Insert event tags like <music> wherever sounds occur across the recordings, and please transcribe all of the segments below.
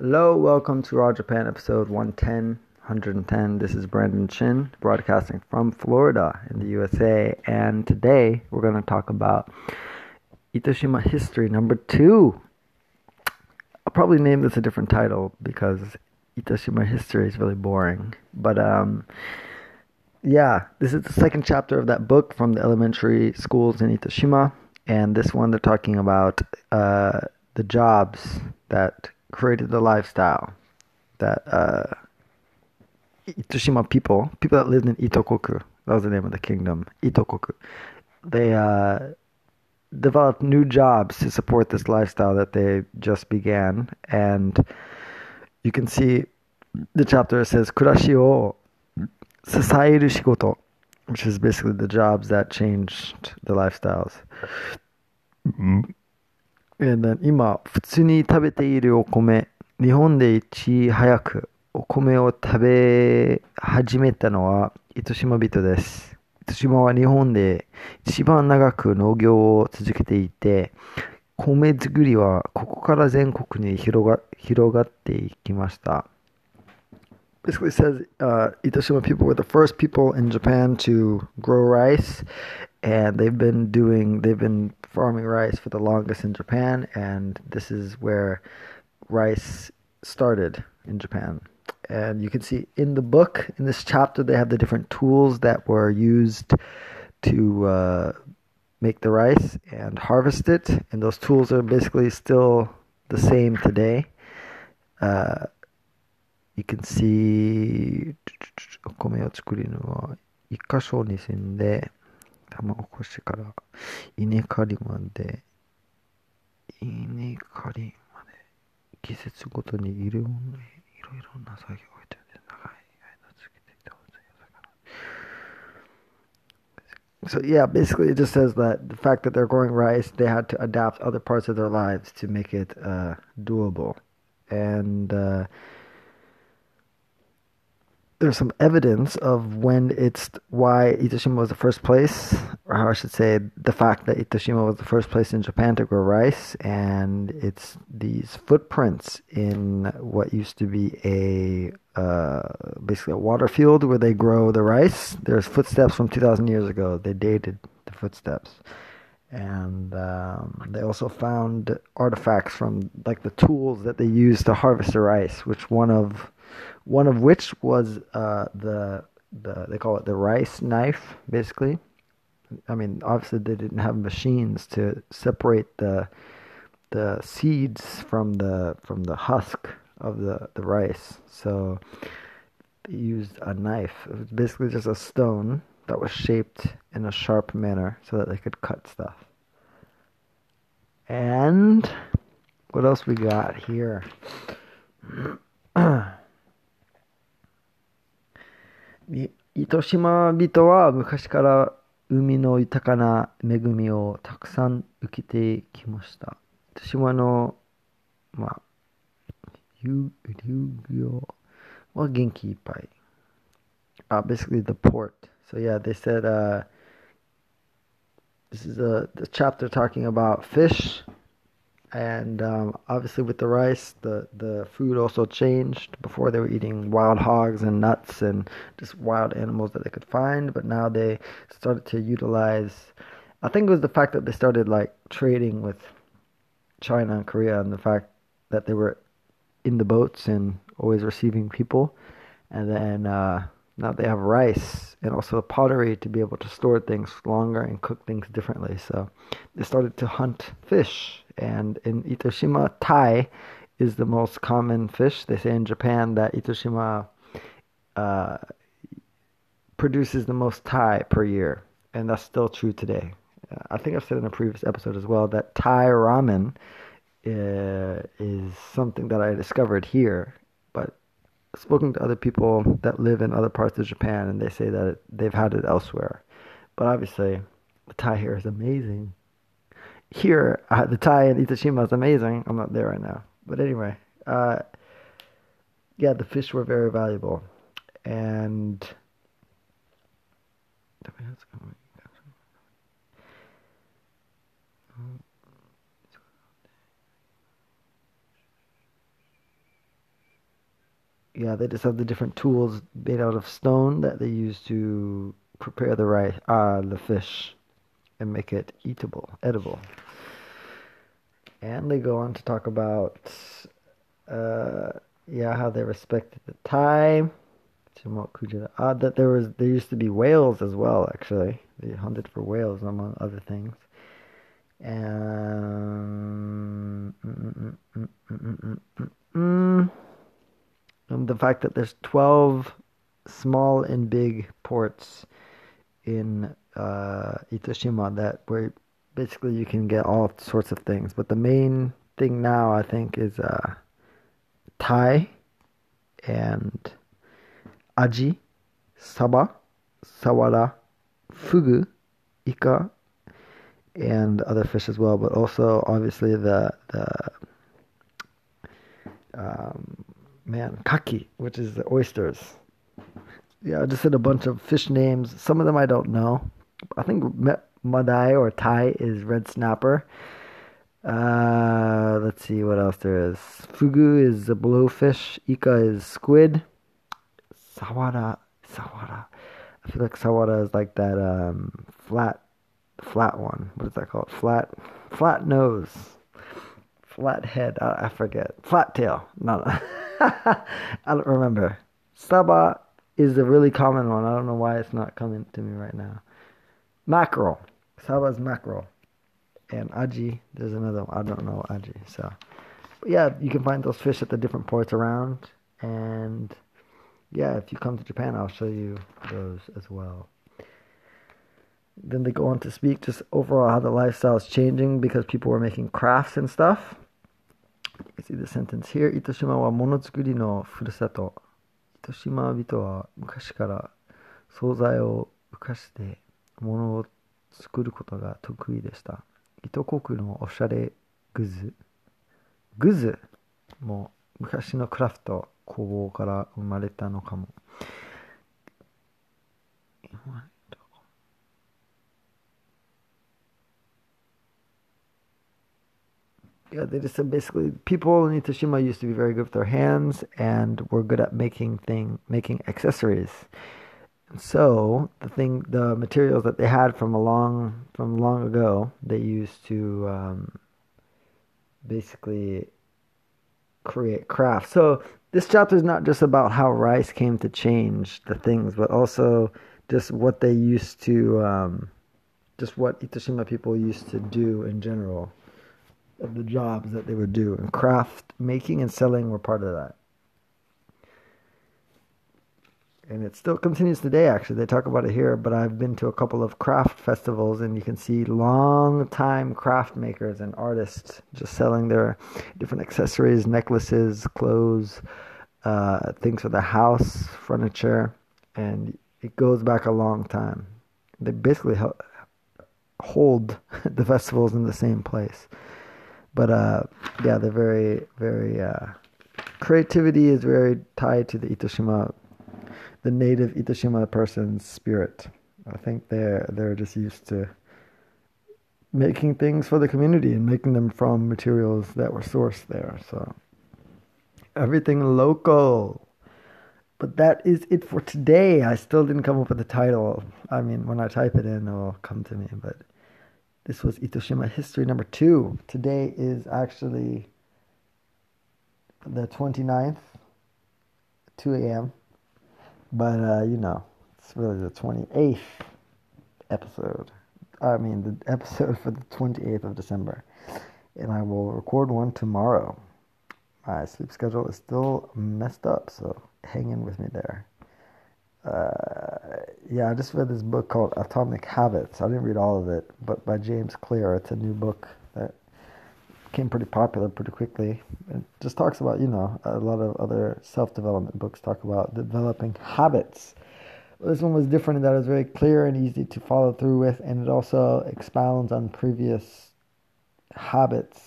Hello, welcome to Raw Japan episode 110. 110. This is Brandon Shin, broadcasting from Florida in the USA. And today we're going to talk about Itoshima history number two. I'll probably name this a different title because Itoshima history is really boring. But um, yeah, this is the second chapter of that book from the elementary schools in Itoshima. And this one they're talking about uh, the jobs that created the lifestyle that uh, Itoshima people, people that lived in Itokoku, that was the name of the kingdom, Itokoku, they uh, developed new jobs to support this lifestyle that they just began. And you can see the chapter says, Kurashi o sasaeru which is basically the jobs that changed the lifestyles. Then 今、普通に食べているお米、日本でいち早くお米を食べ始めたのは糸島人です。糸島は日本で一番長く農業を続けていて、米作りはここから全国に広が広がっていきました。Basically says uh, Itoshima people were the first people in Japan to grow rice, and they've been doing they've been farming rice for the longest in Japan, and this is where rice started in Japan. And you can see in the book, in this chapter, they have the different tools that were used to uh, make the rice and harvest it. And those tools are basically still the same today. Uh, you can see お米を作るのは一箇所に住んで 卵こしから稲刈りまで稲刈りまで季節ごとにいろんないろいろな作業をしてて長い間続けてきたお茶や魚 So yeah, basically it just says that the fact that they're growing rice, they had to adapt other parts of their lives to make it uh, doable, and uh, there's some evidence of when it's why Itoshima was the first place, or how I should say, the fact that Itoshima was the first place in Japan to grow rice, and it's these footprints in what used to be a uh, basically a water field where they grow the rice. There's footsteps from 2,000 years ago. They dated the footsteps. And um, they also found artifacts from like the tools that they used to harvest the rice, which one of one of which was uh, the the they call it the rice knife, basically. I mean, obviously they didn't have machines to separate the the seeds from the from the husk of the the rice, so they used a knife. It was basically just a stone that was shaped in a sharp manner so that they could cut stuff. And what else we got here? <clears throat> Itoshima bito wa mukashi kara umi no yutaka na megumi. Itoshima ah, the port so yeah, they said uh, this is a the chapter talking about fish and um, obviously with the rice the the food also changed. Before they were eating wild hogs and nuts and just wild animals that they could find but now they started to utilize i think it was the fact that they started like trading with china and korea and the fact that they were in the boats and always receiving people. And then uh, now they have rice and also pottery to be able to store things longer and cook things differently so they started to hunt fish and in Itoshima, Tai is the most common fish. They say in Japan that Itoshima uh, produces the most Tai per year, and that's still true today. Uh, I think I've said in a previous episode as well that Tai ramen uh, is something that I discovered here, spoken to other people that live in other parts of Japan, and they say that they've had it elsewhere. But obviously, the Tai here is amazing here uh, the Tai in Itoshima is amazing. I'm not there right now, but anyway, uh, yeah, the fish were very valuable, and yeah, they just have the different tools made out of stone that they use to prepare the rice, uh, the fish, and make it eatable, edible. And they go on to talk about, uh, yeah, how they respected the time. Uh, that there was there used to be whales as well. Actually, they hunted for whales among other things. And, mm, mm, mm, and the fact that there's 12 small and big ports in uh, Itoshima that where basically you can get all sorts of things. But the main thing now, I think, is uh, Tai and Aji, Saba, Sawara, Fugu, Ika, and other fish as well. But also, obviously, the the um, man kaki, which is the oysters. Yeah, I just said a bunch of fish names. Some of them I don't know. I think Madai or Tai is red snapper. Uh, let's see what else there is. Fugu is a blowfish. Ika is squid. Sawara, Sawara. I feel like Sawara is like that um, flat, flat one. What is that called? Flat, flat nose, flat head. I, I forget. Flat tail. No, <laughs> I don't remember. Saba is a really common one. I don't know why it's not coming to me right now. Mackerel. Saba's mackerel. And aji, there's another one. I don't know aji. So, but yeah, you can find those fish at the different ports around. And yeah, if you come to Japan, I'll show you those as well. Then they go on to speak just overall how the lifestyle is changing because people were making crafts and stuff. See the sentence here. 糸島はものづくりのふるさと。糸島人は昔から惣菜を浮かして物を作ることが得意でした。糸国のおしゃれグズ。グズも昔のクラフト工房から生まれたのかも。Yeah, they just said basically people in Itoshima used to be very good with their hands and were good at making thing making accessories. And so the thing, the materials that they had from a long from long ago, they used to um, basically create craft. So this chapter is not just about how rice came to change the things, but also just what they used to, um, just what Itoshima people used to do in general of the jobs that they would do. And craft making and selling were part of that. And it still continues today, actually. They talk about it here, but I've been to a couple of craft festivals, and you can see long time craft makers and artists just selling their different accessories, necklaces, clothes, uh, things for the house, furniture, and it goes back a long time. They basically hold <laughs> the festivals in the same place. But uh, yeah, they're very, very. Uh, creativity is very tied to the Itoshima, the native Itoshima person's spirit. I think they're they're just used to making things for the community and making them from materials that were sourced there. So everything local. But that is it for today. I still didn't come up with a title. I mean, when I type it in, it will come to me. But this was Itoshima history number two. Today is actually the 29th, 2 a.m. But, uh, you know, it's really the 28th episode. I mean, the episode for the 28th of December. And I will record one tomorrow. My sleep schedule is still messed up, so hang in with me there uh, yeah, I just read this book called Atomic Habits. I didn't read all of it, but by James Clear. It's a new book that became pretty popular pretty quickly. It just talks about, you know, a lot of other self development books talk about developing habits. This one was different in that it was very clear and easy to follow through with, and it also expounds on previous habits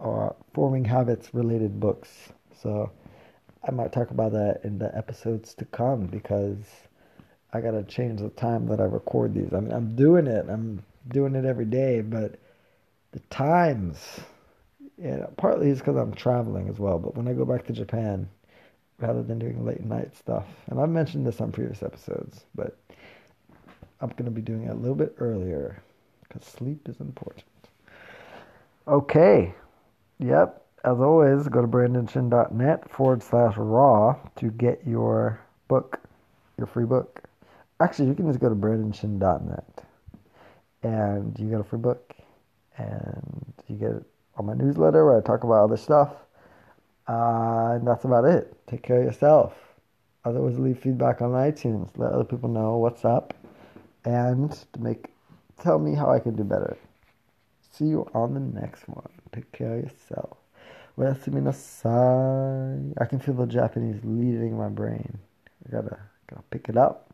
or forming habits related books. So I might talk about that in the episodes to come because I gotta change the time that I record these. I mean, I'm doing it. I'm doing it every day, but the times, yeah, partly is because I'm traveling as well. But when I go back to Japan, rather than doing late night stuff. And I've mentioned this on previous episodes, but I'm to be doing it a little bit earlier because sleep is important. Okay. Yep. As always, go to brandonshin.net forward slash raw to get your book, your free book. Actually, you can just go to brandonshin.net and you get a free book and you get on my newsletter where I talk about other stuff. Uh, and that's about it. Take care of yourself. Otherwise, leave feedback on iTunes. Let other people know what's up and to make tell me how I can do better. See you on the next one. Take care of yourself. I can feel the Japanese leaving my brain. I gotta gotta pick it up